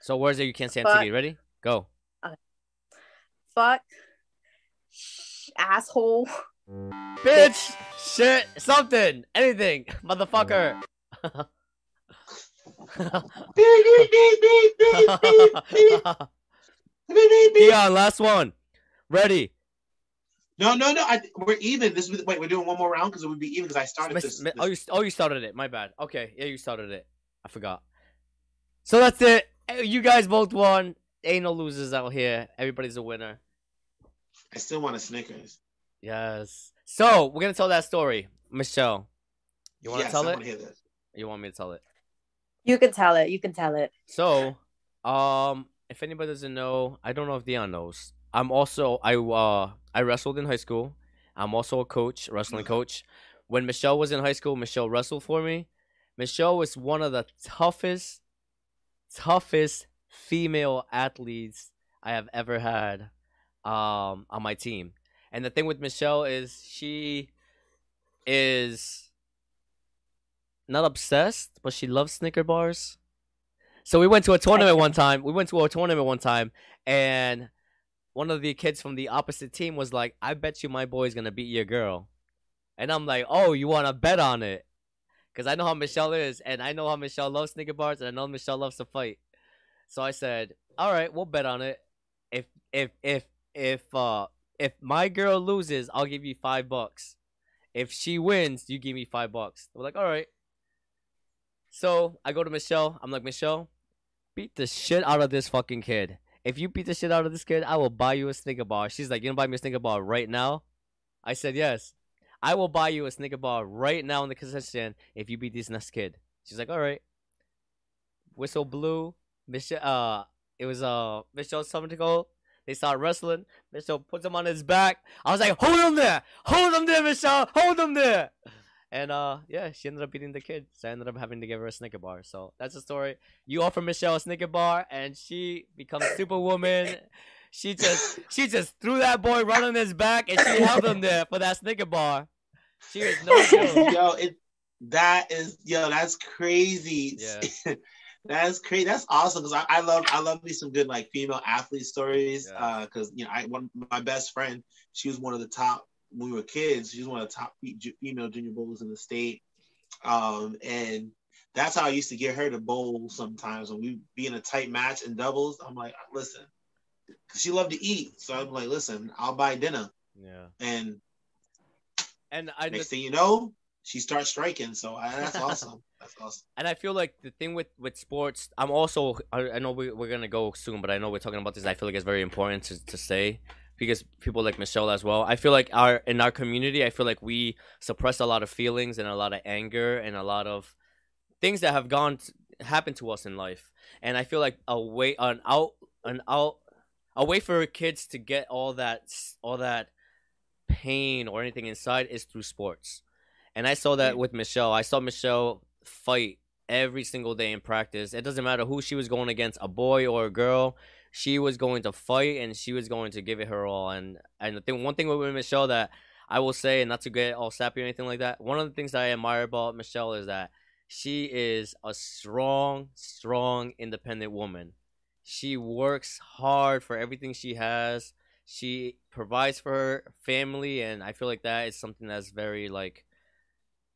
So words that you can't say on TV. Ready? Go. Uh, fuck, sh- asshole, Bitch, shit, something, anything, motherfucker. Dion, last one. Ready. No, no, no. I, we're even. This wait, we're doing one more round because it would be even because I started miss, this, miss, this. Oh, you, oh, you started it. My bad. Okay, yeah, you started it. I forgot. So that's it. You guys both won. Ain't no losers out here. Everybody's a winner. I still want a Snickers. Yes. So we're gonna tell that story, Michelle. You want to yes, tell I it? want to hear this. You want me to tell it? You can tell it. You can tell it. So, um, if anybody doesn't know, I don't know if Dion knows. I'm also I uh I wrestled in high school. I'm also a coach, wrestling Mhm. coach. When Michelle was in high school, Michelle wrestled for me. Michelle was one of the toughest, toughest female athletes I have ever had um on my team. And the thing with Michelle is she is not obsessed, but she loves Snicker bars. So we went to a tournament one time. We went to a tournament one time, and one of the kids from the opposite team was like, "I bet you my boy's gonna beat your girl," and I'm like, "Oh, you want to bet on it?" Because I know how Michelle is, and I know how Michelle loves Snicker bars, and I know Michelle loves to fight. So I said, "All right, we'll bet on it. If if if if uh if my girl loses, I'll give you five bucks. If she wins, you give me five bucks." We're like, "All right." So I go to Michelle. I'm like, Michelle, beat the shit out of this fucking kid. If you beat the shit out of this kid, I will buy you a Snicker bar. She's like, you gonna buy me a Snicker bar right now? I said yes. I will buy you a Snicker bar right now in the concession stand if you beat this next kid. She's like, all right. Whistle blew. Michelle, uh, it was uh Michelle something to go. They start wrestling. Michelle puts him on his back. I was like, hold him there, hold him there, Michelle, hold him there. And uh, yeah, she ended up beating the kid. So I ended up having to give her a Snicker bar. So that's the story. You offer Michelle a Snicker bar, and she becomes Superwoman. She just she just threw that boy right on his back, and she held him there for that Snicker bar. She was no joke. yo, it that is yo, that's crazy. Yeah. that's crazy. That's awesome because I, I love I love me some good like female athlete stories. Yeah. Uh, because you know, I one my best friend, she was one of the top when we were kids. She was one of the top female junior bowlers in the state. Um, and that's how I used to get her to bowl sometimes when we be in a tight match in doubles. I'm like, listen, she loved to eat, so I'm like, listen, I'll buy dinner. Yeah. And and I, next thing you know, she starts striking. So I, that's awesome. That's awesome. And I feel like the thing with with sports, I'm also I, I know we, we're gonna go soon, but I know we're talking about this. I feel like it's very important to, to say because people like Michelle as well. I feel like our in our community, I feel like we suppress a lot of feelings and a lot of anger and a lot of things that have gone happened to us in life. And I feel like a way an out an out a way for kids to get all that all that pain or anything inside is through sports. And I saw that with Michelle. I saw Michelle fight every single day in practice. It doesn't matter who she was going against, a boy or a girl. She was going to fight and she was going to give it her all. And and the thing, one thing with Michelle that I will say, and not to get all sappy or anything like that, one of the things that I admire about Michelle is that she is a strong, strong, independent woman. She works hard for everything she has. She provides for her family, and I feel like that is something that's very like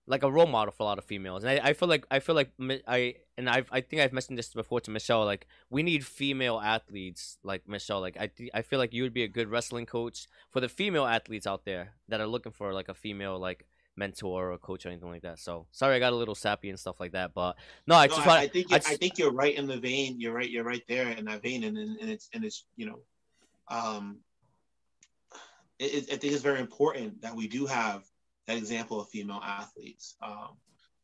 like a role model for a lot of females. And I, I feel like I feel like I and I I think I've mentioned this before to Michelle. Like we need female athletes like Michelle. Like I I feel like you would be a good wrestling coach for the female athletes out there that are looking for like a female like mentor or coach or anything like that. So sorry, I got a little sappy and stuff like that. But no, I just no, want. I think I, just, I, think you're right in the vein. You're right. You're right there in that vein, and and, and it's and it's you know, um, it, I think it's very important that we do have that example of female athletes. Um,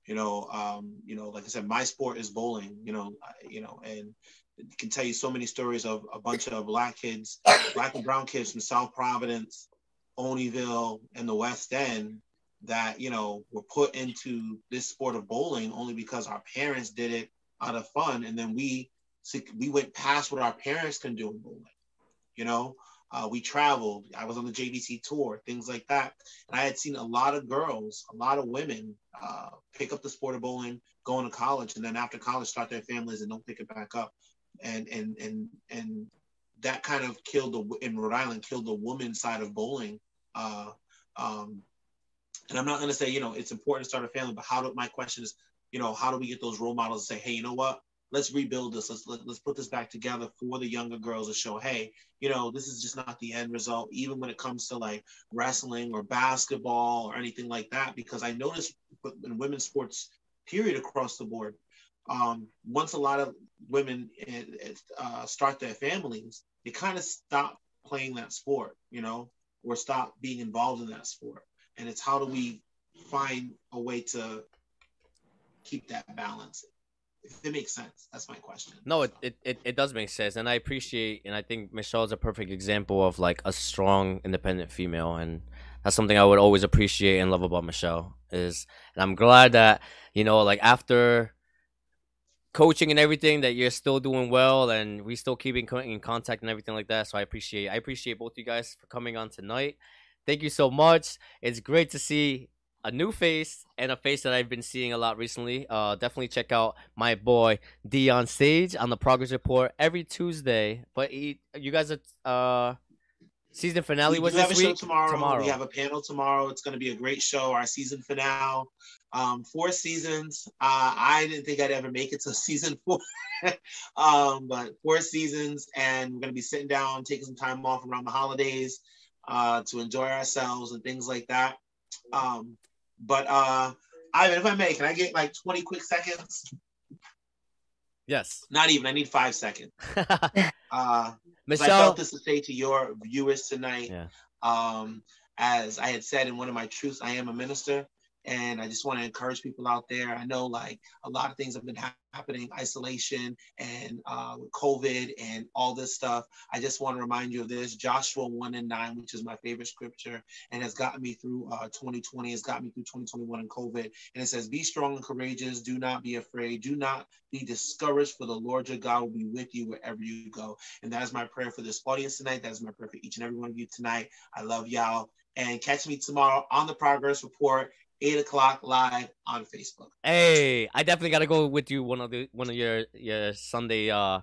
you know, um, you know, like I said, my sport is bowling. You know, you know, and can tell you so many stories of a bunch of black kids, black and brown kids from South Providence, Olneyville, and the West End that you know were put into this sport of bowling only because our parents did it out of fun, and then we we went past what our parents can do in bowling. You know, uh, we traveled. I was on the JVC tour, things like that. And I had seen a lot of girls, a lot of women uh, pick up the sport of bowling, go into college, and then after college start their families and don't pick it back up. And and and and that kind of killed the in Rhode Island killed the woman side of bowling. Uh, um, and I'm not going to say you know it's important to start a family, but how do my question is you know how do we get those role models to say hey you know what let's rebuild this. Let's let, let us put this back together for the younger girls to show, hey, you know, this is just not the end result. Even when it comes to like wrestling or basketball or anything like that, because I noticed in women's sports, period, across the board, um, once a lot of women uh, start their families, they kind of stop playing that sport, you know, or stop being involved in that sport. And it's how do we find a way to keep that balance if it makes sense. That's my question. No, it, it, it, it does make sense. And I appreciate, and I think Michelle is a perfect example of like a strong, independent female. And that's something I would always appreciate and love about Michelle is, and I'm glad that, you know, like after coaching and everything that you're still doing well and we still keeping in contact and everything like that. So I appreciate, I appreciate both you guys for coming on tonight. Thank you so much. It's great to see a new face and a face that I've been seeing a lot recently. Uh, definitely check out my boy Dion Sage on the Progress Report every Tuesday. But he, you guys are uh, season finale we was this week. tomorrow. tomorrow. We have a panel tomorrow. It's going to be a great show. Our season finale. Um, four seasons. Uh, I didn't think I'd ever make it to season four, um, but four seasons, and we're going to be sitting down, taking some time off around the holidays uh, to enjoy ourselves and things like that. Um, but uh, Ivan, if I may, can I get like 20 quick seconds? Yes. Not even. I need five seconds. uh, Michelle, I felt this to say to your viewers tonight. Yeah. Um, as I had said in one of my truths, I am a minister. And I just want to encourage people out there. I know like a lot of things have been ha- happening, isolation and uh, COVID and all this stuff. I just want to remind you of this Joshua 1 and 9, which is my favorite scripture and has gotten me through uh, 2020, has got me through 2021 and COVID. And it says, Be strong and courageous. Do not be afraid. Do not be discouraged, for the Lord your God will be with you wherever you go. And that is my prayer for this audience tonight. That is my prayer for each and every one of you tonight. I love y'all. And catch me tomorrow on the progress report eight o'clock live on Facebook. Hey, I definitely gotta go with you one of the one of your your Sunday uh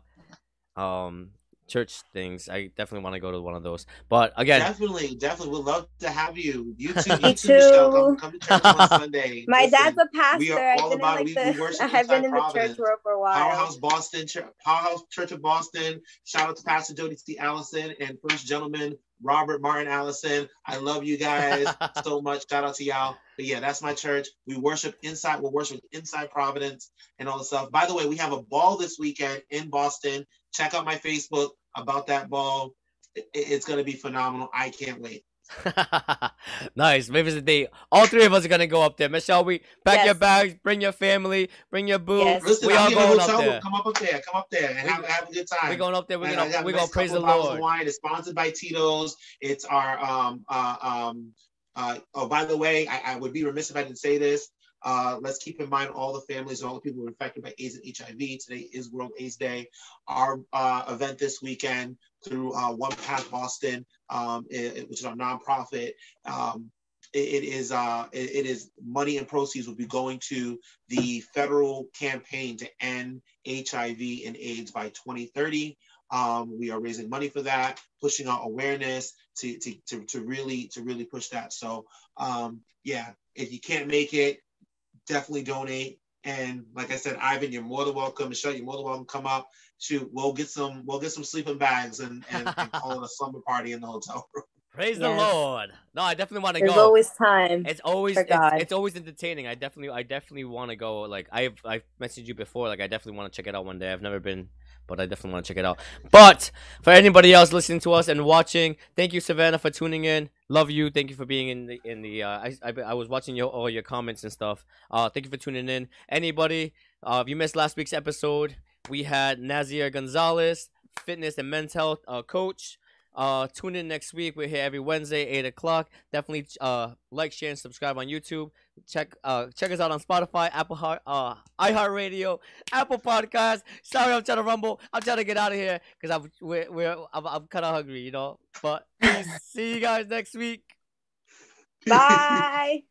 um church things. I definitely want to go to one of those. But again, definitely, definitely, would love to have you. You too, you too, Michelle. Come, come to church on Sunday. My Listen, dad's a pastor. We are all about like we, the, we worship I've been in the church world for a while. Powerhouse Boston, Powerhouse Church of Boston. Shout out to Pastor Jody T. Allison and First Gentleman Robert Martin Allison. I love you guys so much. Shout out to y'all. But yeah, that's my church. We worship inside. we worship inside Providence and all the stuff. By the way, we have a ball this weekend in Boston. Check out my Facebook about that ball. It's going to be phenomenal. I can't wait. nice. Maybe it's a date. All three of us are gonna go up there. Michelle, we pack yes. your bags, bring your family, bring your boo. Yes. Listen, we all going up there. Come up up there. Come up there and have, have a good time. We're going up there. We're gonna we're gonna praise the Lord. Wine. It's sponsored by Tito's. It's our um uh um uh oh by the way, I, I would be remiss if I didn't say this. Uh, let's keep in mind all the families and all the people who are infected by AIDS and HIV. Today is World AIDS Day. Our uh, event this weekend through uh, One Path Boston, um, it, which is our nonprofit. Um, it, it is uh, it, is money and proceeds will be going to the federal campaign to end HIV and AIDS by 2030. Um, we are raising money for that, pushing out awareness to, to, to, to really to really push that. So um, yeah, if you can't make it, definitely donate. And like I said, Ivan, you're more than welcome. Michelle, you're more than welcome. Come up. Shoot, we'll get some. We'll get some sleeping bags and, and, and call it a slumber party in the hotel room. Praise yes. the Lord. No, I definitely want to go. There's always time. It's always it's, it's, always entertaining. I definitely I definitely want to go. Like I've I've messaged you before. Like I definitely want to check it out one day. I've never been but I definitely want to check it out. But for anybody else listening to us and watching, thank you, Savannah, for tuning in. Love you. Thank you for being in the in the. Uh, I, I, I was watching your all your comments and stuff. Uh, thank you for tuning in. Anybody, uh, if you missed last week's episode, we had Nazir Gonzalez, fitness and mental health uh, coach. Uh, tune in next week. We're here every Wednesday, eight o'clock. Definitely uh like, share, and subscribe on YouTube. Check uh check us out on Spotify, Apple Heart, uh iHeartRadio, Apple Podcast. Sorry, I'm trying to rumble. I'm trying to get out of here because I'm we're, we're I'm, I'm kind of hungry, you know. But see you guys next week. Bye.